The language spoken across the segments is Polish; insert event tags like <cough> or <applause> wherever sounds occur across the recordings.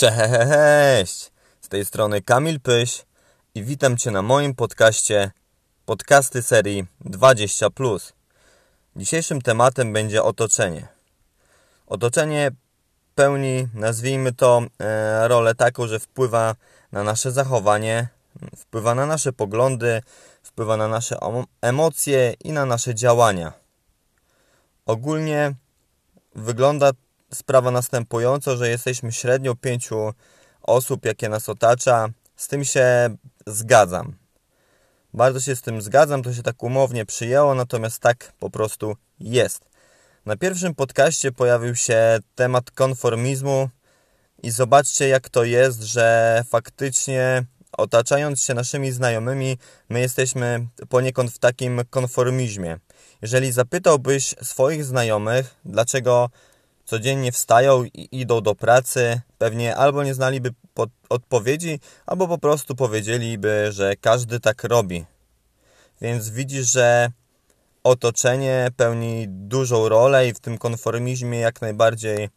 Cześć! Z tej strony Kamil Pyś i witam Cię na moim podcaście podcasty serii 20+. Dzisiejszym tematem będzie otoczenie. Otoczenie pełni, nazwijmy to, e, rolę taką, że wpływa na nasze zachowanie, wpływa na nasze poglądy, wpływa na nasze emocje i na nasze działania. Ogólnie wygląda sprawa następująca, że jesteśmy średnio pięciu osób, jakie nas otacza. Z tym się zgadzam. Bardzo się z tym zgadzam, to się tak umownie przyjęło, natomiast tak po prostu jest. Na pierwszym podcaście pojawił się temat konformizmu i zobaczcie jak to jest, że faktycznie otaczając się naszymi znajomymi, my jesteśmy poniekąd w takim konformizmie. Jeżeli zapytałbyś swoich znajomych, dlaczego codziennie wstają i idą do pracy, pewnie albo nie znaliby odpowiedzi, albo po prostu powiedzieliby, że każdy tak robi. Więc widzisz, że otoczenie pełni dużą rolę i w tym konformizmie jak najbardziej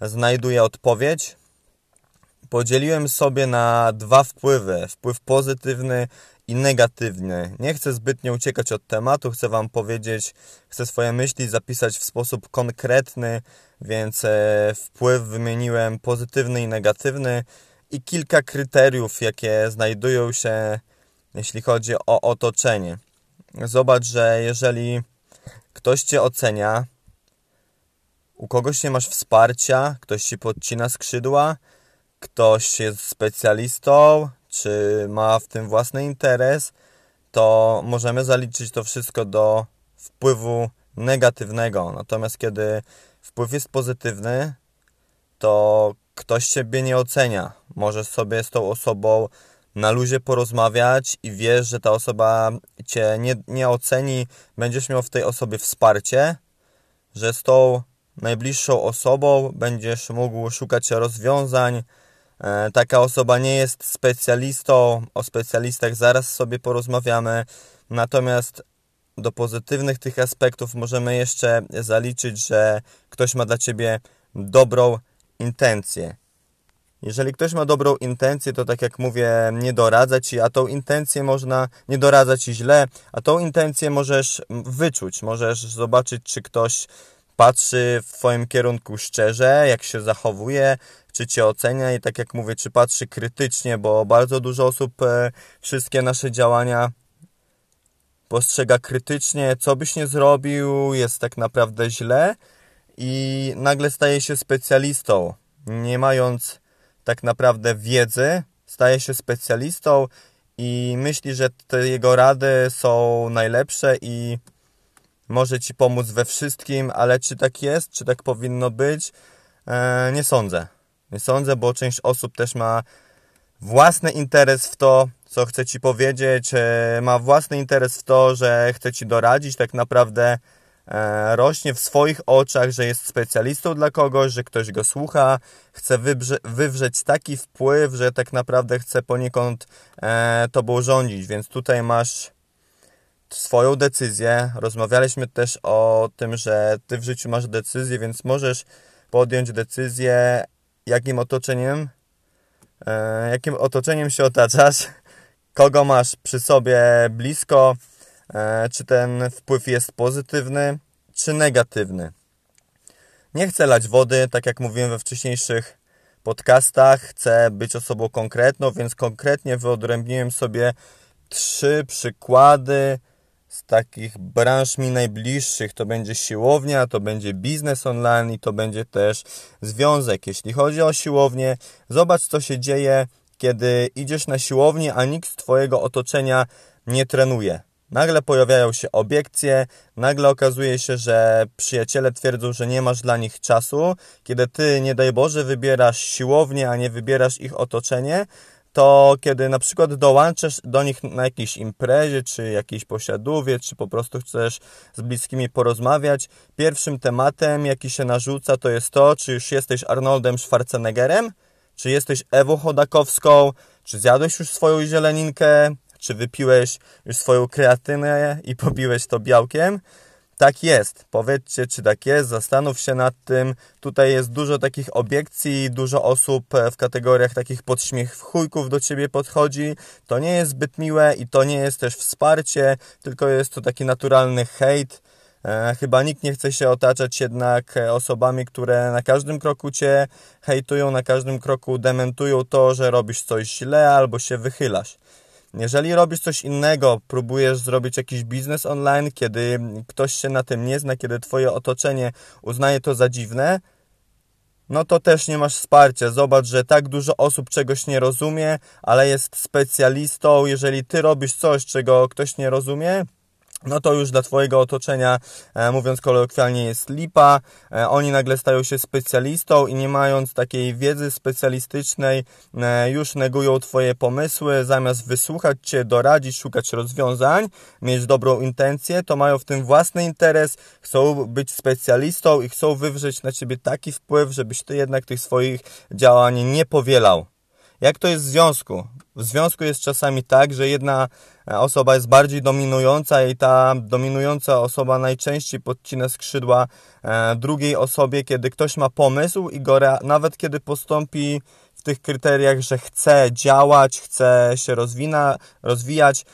znajduje odpowiedź. Podzieliłem sobie na dwa wpływy. Wpływ pozytywny i negatywny. Nie chcę zbytnio uciekać od tematu, chcę Wam powiedzieć, chcę swoje myśli zapisać w sposób konkretny, więc e, wpływ wymieniłem pozytywny i negatywny i kilka kryteriów, jakie znajdują się, jeśli chodzi o otoczenie. Zobacz, że jeżeli ktoś Cię ocenia, u kogoś nie masz wsparcia, ktoś Ci podcina skrzydła, ktoś jest specjalistą, czy ma w tym własny interes, to możemy zaliczyć to wszystko do wpływu negatywnego. Natomiast kiedy wpływ jest pozytywny, to ktoś Ciebie nie ocenia. Możesz sobie z tą osobą na luzie porozmawiać i wiesz, że ta osoba Cię nie, nie oceni, będziesz miał w tej osobie wsparcie, że z tą najbliższą osobą będziesz mógł szukać rozwiązań, taka osoba nie jest specjalistą, o specjalistach zaraz sobie porozmawiamy. Natomiast do pozytywnych tych aspektów możemy jeszcze zaliczyć, że ktoś ma dla Ciebie dobrą intencję. Jeżeli ktoś ma dobrą intencję, to tak jak mówię, nie doradza Ci, a tą intencję można, nie doradza Ci źle, a tą intencję możesz wyczuć, możesz zobaczyć, czy ktoś patrzy w Twoim kierunku szczerze, jak się zachowuje, czy Cię ocenia i tak jak mówię, czy patrzy krytycznie, bo bardzo dużo osób e, wszystkie nasze działania postrzega krytycznie, co byś nie zrobił, jest tak naprawdę źle i nagle staje się specjalistą, nie mając tak naprawdę wiedzy, staje się specjalistą i myśli, że te jego rady są najlepsze i może Ci pomóc we wszystkim, ale czy tak jest, czy tak powinno być, e, nie sądzę. Sądzę, bo część osób też ma własny interes w to, co chce Ci powiedzieć, e, ma własny interes w to, że chce Ci doradzić, tak naprawdę e, rośnie w swoich oczach, że jest specjalistą dla kogoś, że ktoś go słucha, chce wywrzeć taki wpływ, że tak naprawdę chce poniekąd e, Tobą rządzić, więc tutaj masz swoją decyzję. Rozmawialiśmy też o tym, że Ty w życiu masz decyzję, więc możesz podjąć decyzję, jakim otoczeniem, e, jakim otoczeniem się otaczasz, <laughs> kogo masz przy sobie blisko, e, czy ten wpływ jest pozytywny, czy negatywny. Nie chcę lać wody, tak jak mówiłem we wcześniejszych podcastach, chcę być osobą konkretną, więc konkretnie wyodrębniłem sobie trzy przykłady z takich branż mi najbliższych to będzie siłownia, to będzie biznes online i to będzie też związek. Jeśli chodzi o siłownię, zobacz co się dzieje, kiedy idziesz na siłownię, a nikt z Twojego otoczenia nie trenuje. Nagle pojawiają się obiekcje, nagle okazuje się, że przyjaciele twierdzą, że nie masz dla nich czasu. Kiedy ty, nie daj Boże, wybierasz siłownię, a nie wybierasz ich otoczenie, to kiedy na przykład dołączasz do nich na jakiejś imprezie, czy jakiejś posiadówie, czy po prostu chcesz z bliskimi porozmawiać, pierwszym tematem, jaki się narzuca, to jest to, czy już jesteś Arnoldem Schwarzeneggerem, czy jesteś Ewą Chodakowską, czy zjadłeś już swoją zieleninkę, czy wypiłeś już swoją kreatynę i pobiłeś to białkiem. Tak jest. Powiedzcie, czy tak jest, zastanów się nad tym. Tutaj jest dużo takich obiekcji, dużo osób e, w kategoriach takich podśmiech chujków do ciebie podchodzi. To nie jest zbyt miłe i to nie jest też wsparcie, tylko jest to taki naturalny hejt. E, chyba nikt nie chce się otaczać jednak e, osobami, które na każdym kroku cię hejtują, na każdym kroku dementują to, że robisz coś źle albo się wychylasz. Jeżeli robisz coś innego, próbujesz zrobić jakiś biznes online, kiedy ktoś się na tym nie zna, kiedy twoje otoczenie uznaje to za dziwne, no to też nie masz wsparcia. Zobacz, że tak dużo osób czegoś nie rozumie, ale jest specjalistą. Jeżeli ty robisz coś, czego ktoś nie rozumie, no to już dla Twojego otoczenia, e, mówiąc kolokwialnie, jest lipa. E, oni nagle stają się specjalistą i nie mając takiej wiedzy specjalistycznej, e, już negują Twoje pomysły, zamiast wysłuchać Cię, doradzić, szukać rozwiązań, mieć dobrą intencję, to mają w tym własny interes, chcą być specjalistą i chcą wywrzeć na Ciebie taki wpływ, żebyś Ty jednak tych swoich działań nie powielał. Jak to jest w związku? W związku jest czasami tak, że jedna osoba jest bardziej dominująca i ta dominująca osoba najczęściej podcina skrzydła e, drugiej osobie, kiedy ktoś ma pomysł i go nawet kiedy postąpi tych kryteriach, że chce działać, chce się rozwina, rozwijać,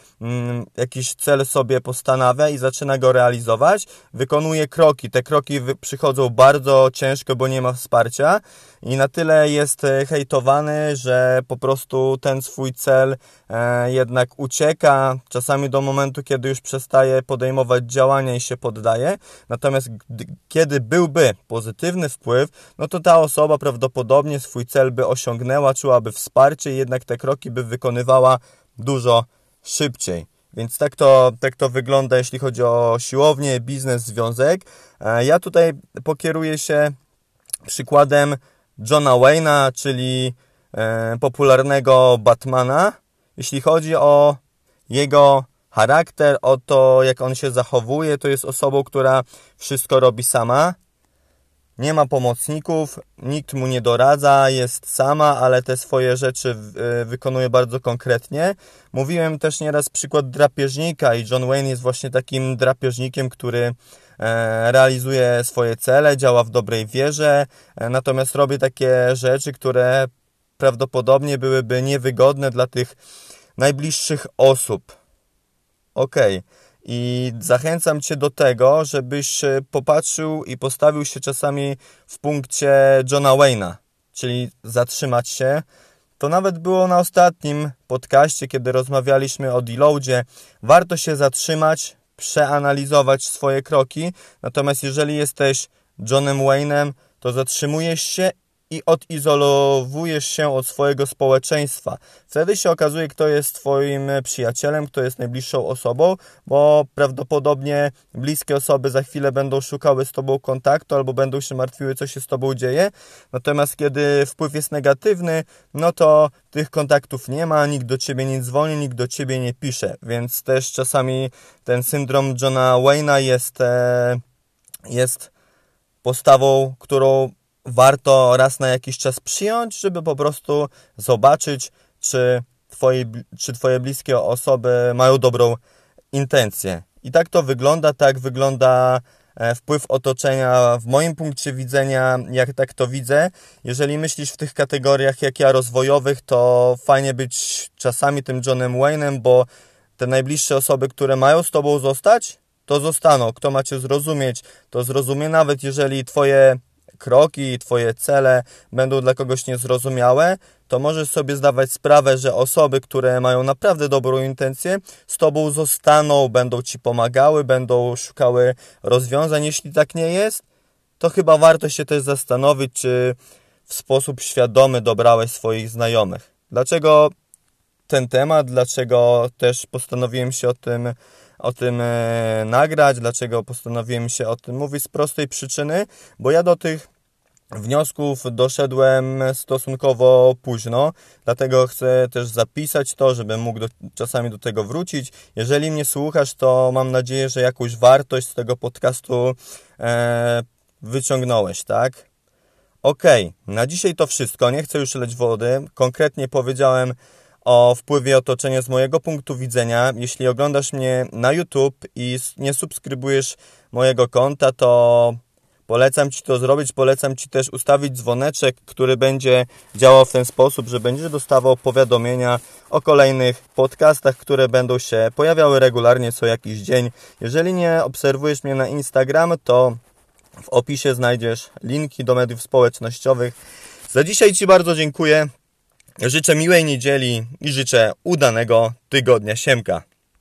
jakiś cel sobie postanawia i zaczyna go realizować, wykonuje kroki. Te kroki przychodzą bardzo ciężko, bo nie ma wsparcia i na tyle jest e, hejtowany, że po prostu ten swój cel e, jednak ucieka, czasami do momentu, kiedy już przestaje podejmować działania i się poddaje. Natomiast kiedy byłby pozytywny wpływ, no to ta osoba prawdopodobnie swój cel by osiągnęła, czułaby wsparcie i jednak te kroki by wykonywała dużo szybciej. Więc tak to, tak to wygląda, jeśli chodzi o siłownię, biznes, związek. E, ja tutaj pokieruję się przykładem Johna Wayne'a, czyli e, popularnego Batmana. Jeśli chodzi o jego charakter, o to, jak on się zachowuje, to jest osobą, która wszystko robi sama nie ma pomocników, nikt mu nie doradza, jest sama, ale te swoje rzeczy e, wykonuje bardzo konkretnie. Mówiłem też nieraz przykład drapieżnika i John Wayne jest właśnie takim drapieżnikiem, który e, realizuje swoje cele, działa w dobrej wierze, e, natomiast robi takie rzeczy, które prawdopodobnie byłyby niewygodne dla tych najbliższych osób. Okej. Okay. I zachęcam Cię do tego, żebyś e, popatrzył i postawił się czasami w punkcie Johna Wayna, czyli zatrzymać się. To nawet było na ostatnim podcaście, kiedy rozmawialiśmy o deloadzie. Warto się zatrzymać, przeanalizować swoje kroki. Natomiast jeżeli jesteś Johnem Waynem, to zatrzymujesz się i odizolowujesz się od swojego społeczeństwa. Wtedy się okazuje, kto jest Twoim przyjacielem, kto jest najbliższą osobą, bo prawdopodobnie bliskie osoby za chwilę będą szukały z Tobą kontaktu albo będą się martwiły, co się z Tobą dzieje. Natomiast kiedy wpływ jest negatywny, no to tych kontaktów nie ma, nikt do Ciebie nie dzwoni, nikt do Ciebie nie pisze. Więc też czasami ten syndrom Johna Wayna jest, e, jest postawą, którą warto raz na jakiś czas przyjąć, żeby po prostu zobaczyć, czy twoje, czy twoje bliskie osoby mają dobrą intencję. I tak to wygląda, tak wygląda e, wpływ otoczenia w moim punkcie widzenia, jak tak to widzę. Jeżeli myślisz w tych kategoriach jak ja rozwojowych, to fajnie być czasami tym Johnem Wayne'em, bo te najbliższe osoby, które mają z tobą zostać, to zostaną. Kto macie zrozumieć, to zrozumie, nawet jeżeli twoje kroki, Twoje cele będą dla kogoś niezrozumiałe, to możesz sobie zdawać sprawę, że osoby, które mają naprawdę dobrą intencję, z Tobą zostaną, będą Ci pomagały, będą szukały rozwiązań. Jeśli tak nie jest, to chyba warto się też zastanowić, czy w sposób świadomy dobrałeś swoich znajomych. Dlaczego ten temat, dlaczego też postanowiłem się o tym o tym e, nagrać, dlaczego postanowiłem się o tym mówić z prostej przyczyny, bo ja do tych wniosków doszedłem stosunkowo późno, dlatego chcę też zapisać to, żebym mógł do, czasami do tego wrócić. Jeżeli mnie słuchasz, to mam nadzieję, że jakąś wartość z tego podcastu e, wyciągnąłeś, tak? Ok, na dzisiaj to wszystko. Nie chcę już leć wody. Konkretnie powiedziałem o wpływie otoczenia z mojego punktu widzenia. Jeśli oglądasz mnie na YouTube i nie subskrybujesz mojego konta, to polecam Ci to zrobić. Polecam Ci też ustawić dzwoneczek, który będzie działał w ten sposób, że będziesz dostawał powiadomienia o kolejnych podcastach, które będą się pojawiały regularnie co jakiś dzień. Jeżeli nie obserwujesz mnie na Instagram, to w opisie znajdziesz linki do mediów społecznościowych. Za dzisiaj Ci bardzo dziękuję. Życzę miłej niedzieli i życzę udanego tygodnia Siemka.